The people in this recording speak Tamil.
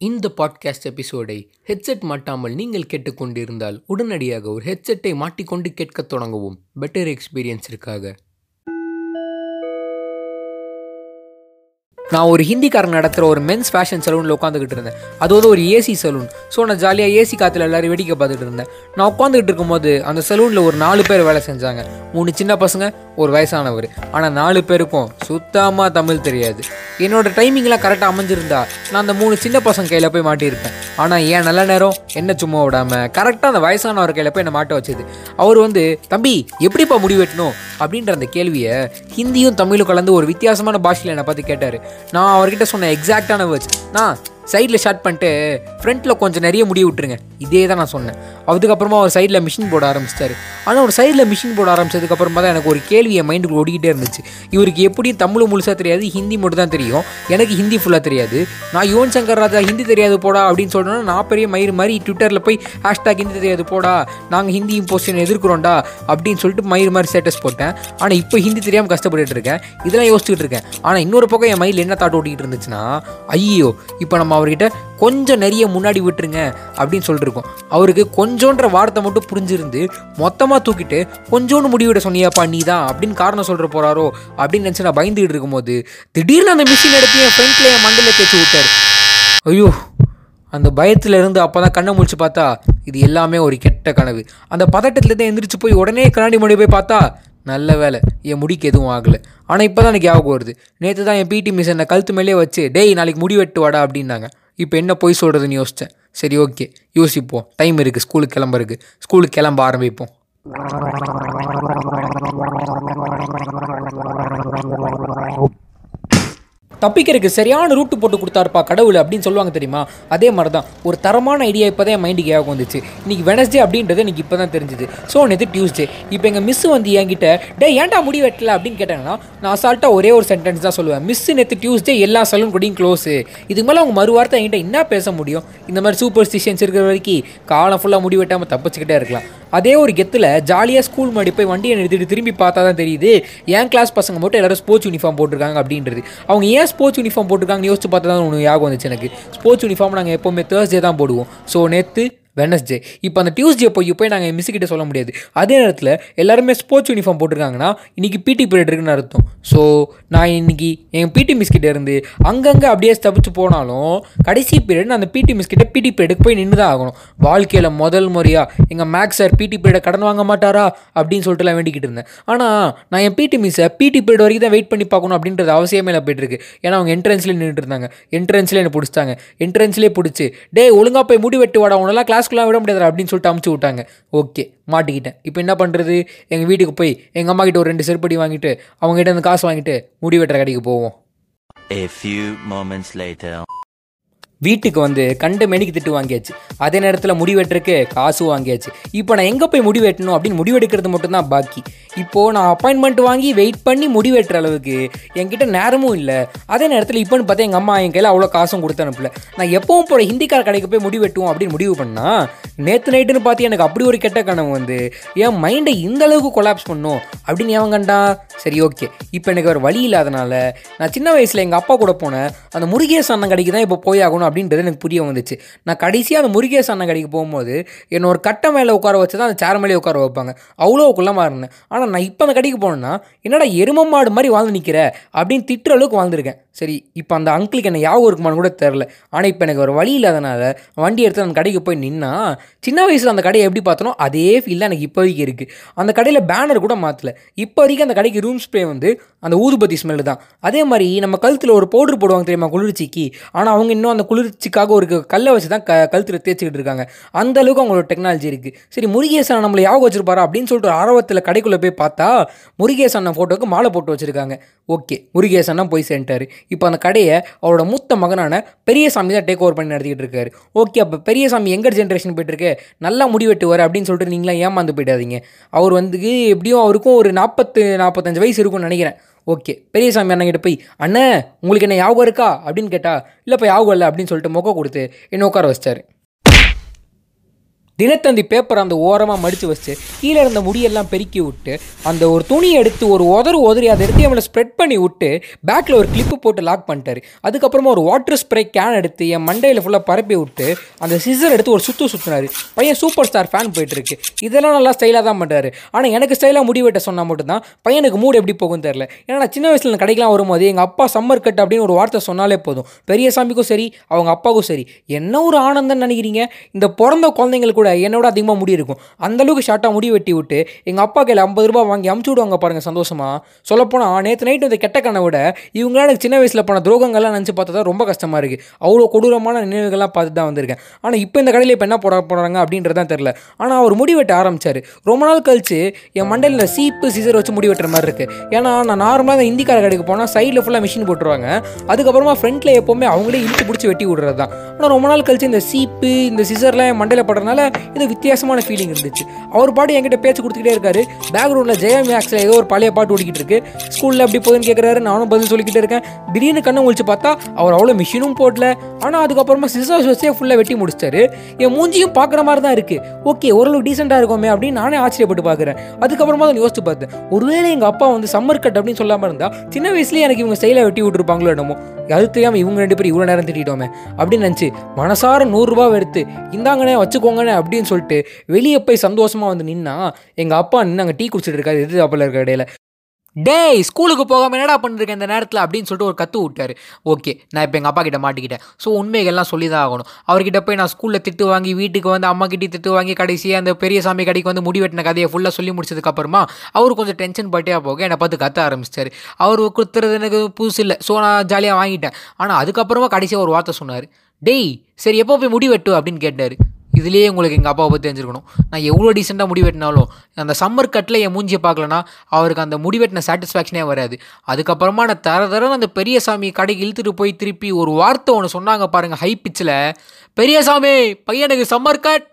இந்த பாட்காஸ்ட் எபிசோடை ஹெட்செட் மாட்டாமல் நீங்கள் கேட்டுக்கொண்டிருந்தால் உடனடியாக ஒரு ஹெட்செட்டை மாட்டிக்கொண்டு கேட்கத் தொடங்கவும். பெட்டர் எக்ஸ்பீரியன்ஸிற்காக நான் ஒரு ஹிந்திக்காரன் நடத்துகிற ஒரு மென்ஸ் ஃபேஷன் சலூனில் உட்காந்துக்கிட்டு இருந்தேன். அது வந்து ஒரு ஏசி சலூன் ஸோ நான் ஜாலியாக ஏசி காற்றுல எல்லோரும் வேடிக்கை பார்த்துட்டு இருந்தேன். நான் உட்காந்துக்கிட்டு இருக்கும்போது அந்த சலூனில் ஒரு நாலு பேர் வேலை செஞ்சாங்க. மூணு சின்ன பசங்க ஒரு வயசானவர். ஆனால் நாலு பேருக்கும் சுத்தமாக தமிழ் தெரியாது. என்னோட டைமிங்லாம் கரெக்டாக அமைஞ்சிருந்தா நான் அந்த மூணு சின்ன பசங்க கையில் போய் மாட்டியிருப்பேன். ஆனால் ஏன் நல்ல நேரம்? என்ன சும்மா விடாமல் கரெக்டாக அந்த வயசானவர் கையில் போய் என்னை மாட்ட வச்சது. அவர் வந்து தம்பி எப்படிப்பா முடி வெட்டணும்? அப்படின்ற அந்த கேள்வியை ஹிந்தியும் தமிழும் கலந்து ஒரு வித்தியாசமான பாஷையில் என்னை பார்த்து கேட்டார். நான் அவர்கிட்ட சொன்ன எக்ஸாக்டான வேர்ட்ஸ் நான் சைடில் ஷார்ட் பண்ணிட்டு ஃப்ரண்ட்டில் கொஞ்சம் நிறைய முடி விட்டுருங்க. இதே தான் நான் சொன்னேன். அதுக்கப்புறமா அவர் சைடில் மிஷின் போட ஆரம்பிச்சிட்டாரு. ஆனால் ஒரு சைடில் மிஷின் போட ஆரம்பிச்சதுக்கப்புறமா தான் எனக்கு ஒரு கேள்வி என் மைண்டுக்குள்ள ஓடிக்கிட்டே இருந்துச்சு. இவருக்கு எப்படியும் தமிழ் முழுசாக தெரியாது ஹிந்தி மட்டும் தான் தெரியும். எனக்கு ஹிந்தி ஃபுல்லாக தெரியாது. நான் யுவன் சங்கர் ராஜா ஹிந்தி தெரியாது போடா அப்படின்னு சொன்னோன்னா நான் பெரிய மயிறு மாதிரி ட்விட்டரில் போய் ஹேஷ்டாக் ஹிந்தி தெரியாது போடா நாங்கள் ஹிந்தி இம்போசிஷன் எதிர்க்கிறோம்டா அப்படின்னு சொல்லிட்டு மயிறு மாதிரி ஸ்டேட்டஸ் போட்டேன். ஆனால் இப்போ ஹிந்தி தெரியாமல் கஷ்டப்பட்டுட்டு இருக்கேன். இதெல்லாம் யோசிச்சுட்டு இருக்கேன். ஆனால் இன்னொரு பக்கம் என் மைண்டில் என்ன தாட் ஓட்டிகிட்டு இருந்துச்சுன்னா ஐயோ இப்போ நம்ம அவர்கிட்ட கொஞ்சம் நிறைய முன்னாடி விட்டுருங்க அப்படின்னு சொல்லிட்டுருக்கோம் அவருக்கு கொஞ்சோன்ற வார்த்தை மட்டும் புரிஞ்சிருந்து மொத்தமாக தூக்கிட்டு கொஞ்சோண்டு முடிவிட சொன்னியாப்பா நீ தான் அப்படின்னு காரணம் சொல்கிற போகிறாரோ அப்படின்னு நினச்சி நான் பயந்துகிட்டு இருக்கும்போது திடீர்னு அந்த மிஷின் எடுத்து என் ஃப்ரெண்ட்ல என் மண்டல தேய்ச்சி விட்டார். ஐயோ அந்த பயத்தில் இருந்து அப்போ தான் கண்ணை முழிச்சு பார்த்தா இது எல்லாமே ஒரு கெட்ட கனவு. அந்த பதட்டத்துலேருந்து எந்திரிச்சு போய் உடனே கண்ணாடி மொழி போய் பார்த்தா நல்ல வேலை. என் முடிக்கு எதுவும் ஆகலை. ஆனால் இப்போ தான் எனக்கு ஞாபகம் வருது. நேற்று தான் என் பிடி மிஸ் என்னை கழுத்து மேலே வச்சு டேய் நாளைக்கு முடி வெட்டு வாடா அப்படின்னாங்க. இப்போ என்ன போய் சொல்கிறதுன்னு யோசித்தேன் சரி ஓகே. யோசிப்போம். டைம் இருக்குது ஸ்கூலுக்கு கிளம்ப இருக்குது ஸ்கூலுக்கு கிளம்ப ஆரம்பிப்போம். தப்பிக்கிறதுக்கு சரியான ரூட்டு போட்டு கொடுத்தாருப்பா கடவுள் அப்படின்னு சொல்லுவாங்க தெரியுமா? அதே மாதிரி தான் ஒரு தரமான ஐடியா இப்போ தான் என் மைண்டுக்கு ஏகம் வந்துச்சு. இன்னைக்கு வெனஸ்டே அப்படின்றது எனக்கு இப்போ தான் தெரிஞ்சுது. ஸோ நேற்று டியூஸ்டே இப்போ எங்கள் மிஸ் வந்து என்கிட்ட டே ஏன்டா முடி வெட்டல? அப்படின்னு கேட்டாங்கன்னா நான் அசால்ட்டாக ஒரே ஒரு சென்டென்ஸ் தான் சொல்லுவேன். மிஸ் நேற்று டியூஸ்டே எல்லா சலூன் கூடயும் க்ளோஸு இதுக்கு மேலே அவங்க மறுவார்த்தை என்கிட்ட என்ன பேச முடியும்? இந்த மாதிரி சூப்பர் ஸ்டிஷியன்ஸ் இருக்கிற வரைக்கும் காலம் ஃபுல்லாக முடி வெட்டாமல் தப்பிச்சுக்கிட்டே இருக்கலாம். அதே ஒரு கெத்தில் ஜாலியாக ஸ்கூல் முன்னாடி போய் வண்டியை நிறுத்திட்டு திரும்பி பார்த்தா தான் தெரியுது என் கிளாஸ் பசங்க மட்டும் எல்லோரும் ஸ்போர்ட்ஸ் யூனிஃபார்ம் போட்டிருக்காங்க அப்படின்றது. அவங்க ஏன் ஸ்போர்ட்ஸ் யூனிஃபார்ம் போட்டிருக்காங்கன்னு யோசிச்சு பார்த்தா தான் ஒன்று ஞாபகம் வந்துச்சு எனக்கு. ஸ்போர்ட்ஸ் யூனிஃபார்ம் நாங்கள் எப்போவுமே தேர்ஸ்டே தான் போடுவோம். ஸோ நேற்று வெனஸ்டே இப்போ அந்த டியூஸ்டே போய் போய் நாங்கள் மிஸ் கிட்ட சொல்ல முடியாது. அதே நேரத்தில் எல்லாருமே ஸ்போர்ட்ஸ் யூனிஃபார்ம் போட்டிருக்காங்கன்னா இன்றைக்கி பிடி பீரியட் இருக்குன்னு அர்த்தம். ஸோ நான் இன்னைக்கு என் பிடி மிஸ் கிட்டே இருந்து அங்கங்கே அப்படியே தப்பிச்சு போனாலும் கடைசி பீரியட் நான் அந்த பிடி மிஸ் கிட்டே பிடி பீரியடுக்கு போய் நின்று தான் ஆகணும். வாழ்க்கையில் முதல் முறையாக எங்கள் மேக்ஸ் சார் பிடி பீரியடை கடன் வாங்க மாட்டாரா? அப்படின்னு சொல்லிட்டுலாம் வேண்டிக்கிட்டு இருந்தேன். ஆனால் நான் என் பிடி மிஸ்ஸை பிடி பீரியட் வரைக்கும் தான் வெயிட் பண்ணி பார்க்கணும் அப்படின்றது அவசியமே இல்லை போயிட்டு இருக்கு. ஏன்னா அவங்க என்ட்ரன்ஸ்லேயே நின்றுட்டு இருந்தாங்க. என்ட்ரன்ஸ்லேயே என்னை பிடிச்சாங்க என்ட்ரன்ஸ்லேயே பிடிச்சி டே ஒழுங்காக போய் முடி வெட்டு வாடா உனெல்லாம் கிளாஸ்க்குலாம் விட முடியாது அப்படின்னு சொல்லிட்டு அமுச்சு விட்டாங்க. ஓகே மாட்டிக்கிட்டேன். இப்போ என்ன பண்ணுறது எங்கள் வீட்டுக்கு போய் எங்கள் அம்மா கிட்ட ஒரு ரெண்டு செருப்படி வாங்கிட்டு அவங்ககிட்ட அந்த காசு வாங்கிட்டு முடி வெட்டுற கடைக்கு போவோம். A few moments later. வீட்டுக்கு வந்து கண்டு மெனிக்கு திட்டு வாங்கியாச்சு. அதே நேரத்தில் முடி வெட்டுறதுக்கு காசும் வாங்கியாச்சு. இப்போ நான் எங்கே போய் முடி வெட்டணும் அப்படின்னு முடிவெடுக்கிறது மட்டும்தான் பாக்கி. இப்போது நான் அப்பாயின்மெண்ட் வாங்கி வெயிட் பண்ணி முடி வெட்டுற அளவுக்கு என்கிட்ட நேரமும் இல்லை. அதே நேரத்தில் இப்போன்னு பார்த்தா எங்கள் அம்மா என் கையில் அவ்வளோ காசும் கொடுத்து அனுப்பல. நான் எப்பவும் போகிற ஹிந்திக்கார கடைக்கு போய் முடிவெட்டுவோம் அப்படின்னு முடிவு பண்ணால் நேற்று நைட்டுன்னு பார்த்து எனக்கு அப்படி ஒரு கெட்ட கனவு வந்து என் மைண்டை இந்த அளவுக்கு கொலாப்ஸ் பண்ணும் அப்படின்னு எவன் சரி ஓகே இப்போ எனக்கு ஒரு வழி இல்லாதனால நான் சின்ன வயசில் எங்கள் அப்பா கூட போனேன். அந்த முருகேசன் அண்ணன் கடைக்கு தான் இப்போ போய் ஆகணும் அப்படின்றது எனக்கு புரிய வந்துச்சு. நான் கடைசியாக அந்த முருகேசன் அண்ணன் கடைக்கு போகும்போது என்னை ஒரு கட்டை மேலே உட்கார வச்சு தான் அந்த சேர் மேலே உட்கார வைப்பாங்க. அவ்வளோ குள்ளமாக இருந்தேன். ஆனால் நான் இப்போ அந்த கடைக்கு போனேன்னா என்னடா எரும மாடு மாதிரி வாழ்ந்து நிற்கிற அப்படின்னு திட்டுற அளவுக்கு வாழ்ந்துருக்கேன். சரி இப்போ அந்த அங்கிளுக்கு என்ன யாபகம் இருக்குமான்னு கூட தெரில ஆனால் இப்போ எனக்கு ஒரு வழி இல்லாதனால வண்டி எடுத்து அந்த கடைக்கு போய் நின்னா சின்ன வயசில் அந்த கடையை எப்படி பார்த்தனோ அதே ஃபீல் எனக்கு இப்போதைக்கு இருக்குது அந்த கடையில் பேனர் கூட மாற்றல இப்போ வரைக்கும் அந்த கடைக்கு ரூம் ஸ்ப்ரே வந்து அந்த ஊதுபத்தி ஸ்மெல்லு தான். அதே மாதிரி நம்ம கழுத்தில் ஒரு பவுடர் போடுவாங்க தெரியுமா குளிர்ச்சிக்கு? ஆனால் அவங்க இன்னும் அந்த குளிர்ச்சிக்காக ஒரு கல்லை வச்சு தான் க கழுத்தில் தேய்ச்சிக்கிட்டு இருக்காங்க. அந்த அளவுக்கு அவங்களோட டெக்னாலஜி இருக்குது சரி முருகேசன் நம்மளை ஞாபகம் வச்சிருப்பாரா அப்படின்னு சொல்லிட்டு ஒரு ஆர்வத்தில் கடைக்குள்ளே போய் பார்த்தா முருகேசன் ஃபோட்டோக்கு மாலை போட்டு வச்சுருக்காங்க. ஓகே முருகேசன் போய் சேர்ந்துட்டார். இப்போ அந்த கடையை அவரோட மூத்த மகனான பெரியசாமி தான் டேக் ஓவர் பண்ணி நடத்திக்கிட்டு இருக்காரு. ஓகே அப்போ பெரியசாமி எங்கர் ஜென்ரேஷன் போயிட்டுருக்கு நல்லா முடிவெட்டுவார் அப்படின்னு சொல்லிட்டு நீங்களாம் ஏமாந்து போயிடாதீங்க. அவர் வந்து எப்படியும் அவருக்கும் ஒரு நாற்பத்து நாற்பத்தஞ்சு வயசு இருக்கும்னு நினைக்கிறேன். ஓகே பெரியசாமி அண்ணங்கிட்ட போய் அண்ணே உங்களுக்கு என்ன ஞாபகம் இருக்கா? அப்படின்னு கேட்டா இல்லைப்பா ஞாபகம் இல்லை அப்படின்னு சொல்லிட்டு முகம் கொடுத்து என்ன உட்கார வச்சிட்டாரு. தினத்தந்தி பேப்பர் அந்த ஓரமாக மடித்து வச்சு கீழே இருந்த முடியெல்லாம் பெருக்கி விட்டு அந்த ஒரு துணியை எடுத்து ஒரு உதறு உதறி அதை எடுத்து அவனை ஸ்ப்ரெட் பண்ணி விட்டு பேக்கில் ஒரு கிளிப்பு போட்டு லாக் பண்ணிட்டாரு. அதுக்கப்புறமா ஒரு வாட்டர் ஸ்ப்ரே கேன் எடுத்து என் மண்டையில் ஃபுல்லாக பரப்பி விட்டு அந்த சிசர் எடுத்து ஒரு சுற்று சுற்றினாரு பையன் சூப்பர் ஸ்டார் ஃபேன் போயிட்டுருக்கு. இதெல்லாம் நல்லா ஸ்டைலாக தான் பண்ணுறாரு ஆனால் எனக்கு ஸ்டைலாக முடி வெட்ட சொன்னால் மட்டும்தான் பையனுக்கு மூடு எப்படி போகும் தெரில ஏன்னா நான் சின்ன வயசில் கடைக்கெலாம் வரும்போது எங்கள் அப்பா சம்மர் கட் அப்படின்னு ஒரு வார்த்தை சொன்னாலே போதும். பெரிய சாமிக்கும் சரி அவங்க அப்பாவுக்கும் சரி. என்ன ஒரு ஆனந்தம் நினைக்கிறீங்க? இந்த பிறந்த குழந்தைங்களுக்கு கூட என்னோட அதிகமாக முடி இருக்கும். அந்தளவுக்கு ஷார்ட்டாக முடி வெட்டி விட்டு எங்கள் அப்பா கையில் ஐம்பது ரூபா வாங்கி அமுச்சு விடுவாங்க பாருங்கள் சந்தோஷமாக சொல்லப்போனால் நேற்று நைட்டு வந்து கெட்ட கண்ணை விட இவங்களாம் எனக்கு சின்ன வயசில் பண்ண துரோகங்கள்லாம் நினச்சி பார்த்தா தான் ரொம்ப கஷ்டமாக இருக்குது அவ்வளோ கொடூரமான நினைவுகள்லாம் பார்த்து தான் வந்திருக்கேன். ஆனால் இப்போ இந்த கடையில் இப்போ என்ன போட போகிறாங்க அப்படின்றது தான் தெரில ஆனால் அவர் முடி வெட்ட ஆரம்பிச்சார். ரொம்ப நாள் கழிச்சு என் மண்டையில் இந்த சீப்பு சீசர் வச்சு முடி வெட்டுற மாதிரி இருக்குது ஏன்னா நான் நார்மலாக இந்த இந்திக்கார கடைக்கு போனால் சைடில் ஃபுல்லாக மிஷின் போட்டுருவாங்க. அதுக்கப்புறமா ஃப்ரண்ட்டில் எப்போவுமே அவங்களே இழுத்து பிடிச்சி வெட்டி விடுறது தான் ஆனால் ரொம்ப நாள் கழிச்சு இந்த சீப்பு இந்த சிசர்லாம் என் மண்டையில் படுறதுனால இது வித்தியாசமான ஃபீலிங் இருந்துச்சு. அவர் பாட்டு என்கிட்ட பேச்சு கொடுத்துக்கிட்டே இருக்காரு. பேக்ரவுண்டில் ஜெயா மேக்ஸில் ஏதோ ஒரு பழைய பாட்டு ஓடிக்கிட்டு இருக்கு. ஸ்கூலில் எப்படி போகுதுன்னு கேட்குறாரு நானும் பதில் சொல்லிக்கிட்டே இருக்கேன். திடீர்னு கண்ணை முழிச்சு பார்த்தா அவர் அவ்வளோ மிஷினும் போடல. ஆனால் அதுக்கப்புறமா சிசர்ஸ் வச்சே ஃபுல்லாக வெட்டி முடிச்சிட்டாரு. என் மூஞ்சியும் பார்க்குற மாதிரி தான் இருக்குது ஓகே ஓரளவு டீசெண்டாக இருக்குமே அப்படின்னு நானே ஆச்சரியப்பட்டு பார்க்குறேன். அதுக்கப்புறமா தான் யோசிச்சு பார்த்தேன். ஒருவேளை எங்கள் அப்பா வந்து சம்மர் கட் அப்படின்னு சொல்லாமல் இருந்தால் சின்ன வயசுலேயே எனக்கு இவங்க ஸ்டைலாக வெட்டி விட்டுருப்பாங்களோ என்னமோ. அது தெரியாமல் இவங்க ரெண்டு பேரும் இவ்வளோ நேரம் திட்டோமே அப்படின்னு நினச்சி மனசார நூறுரூவா எடுத்து இந்தாங்கண்ணே வச்சுக்கோங்கண்ணே அப்படின்னு சொல்லிட்டு வெளியே போய் சந்தோஷமாக வந்து நின்னா எங்கள் அப்பா நின்று அங்கே டீ குடிச்சிட்டு இருக்காரு எது அப்பல இருக்க இடையில. டேய் ஸ்கூலுக்கு போகாமல் என்னடா பண்ணிருக்கேன் இந்த நேரத்தில்? அப்படின்னு சொல்லிட்டு ஒரு கற்று விட்டார். ஓகே நான் இப்போ எங்கள் அப்பா கிட்ட மாட்டிக்கிட்டேன். ஸோ உண்மைகள்லாம் சொல்லி தான் ஆகணும். அவர்கிட்ட போய் நான் ஸ்கூலில் திட்டு வாங்கி வீட்டுக்கு வந்து அம்மா கிட்டே திட்டு வாங்கி கடைசியாக அந்த பெரிய சாமி கடைக்கு வந்து முடி வெட்டின கதையை ஃபுல்லாக சொல்லி முடிச்சதுக்கப்புறமா அவர் கொஞ்சம் டென்ஷன் பட்டியாக போக என்னை பார்த்து கத்த ஆரம்பிச்சிட்டாரு. அவர் கொடுத்துறது எனக்கு புதுசு இல்லை. ஸோ நான் ஜாலியாக வாங்கிட்டேன். ஆனால் அதுக்கப்புறமா கடைசியாக ஒரு வார்த்தை சொன்னார். டேய் சரி எப்போ போய் முடி வெட்டு? அப்படின்னு கேட்டார். இதுலேயே உங்களுக்கு எங்கள் அப்பாவை பற்றி தெரிஞ்சிருக்கணும். நான் எவ்வளோ டீசெண்டாக முடி வெட்டினாலும் அந்த சம்மர் கட்டில் என் மூஞ்சியை பார்க்கலனா அவருக்கு அந்த முடி வெட்டின சாட்டிஸ்ஃபேக்ஷனே வராது. அதுக்கப்புறமா நான் தர தர அந்த பெரிய சாமி கடைக்கு இழுத்துட்டு போய் திருப்பி ஒரு வார்த்தை ஒன்று சொன்னாங்க பாருங்கள் ஹை பிச்சில் பெரிய சாமி பையனுக்கு சம்மர் கட்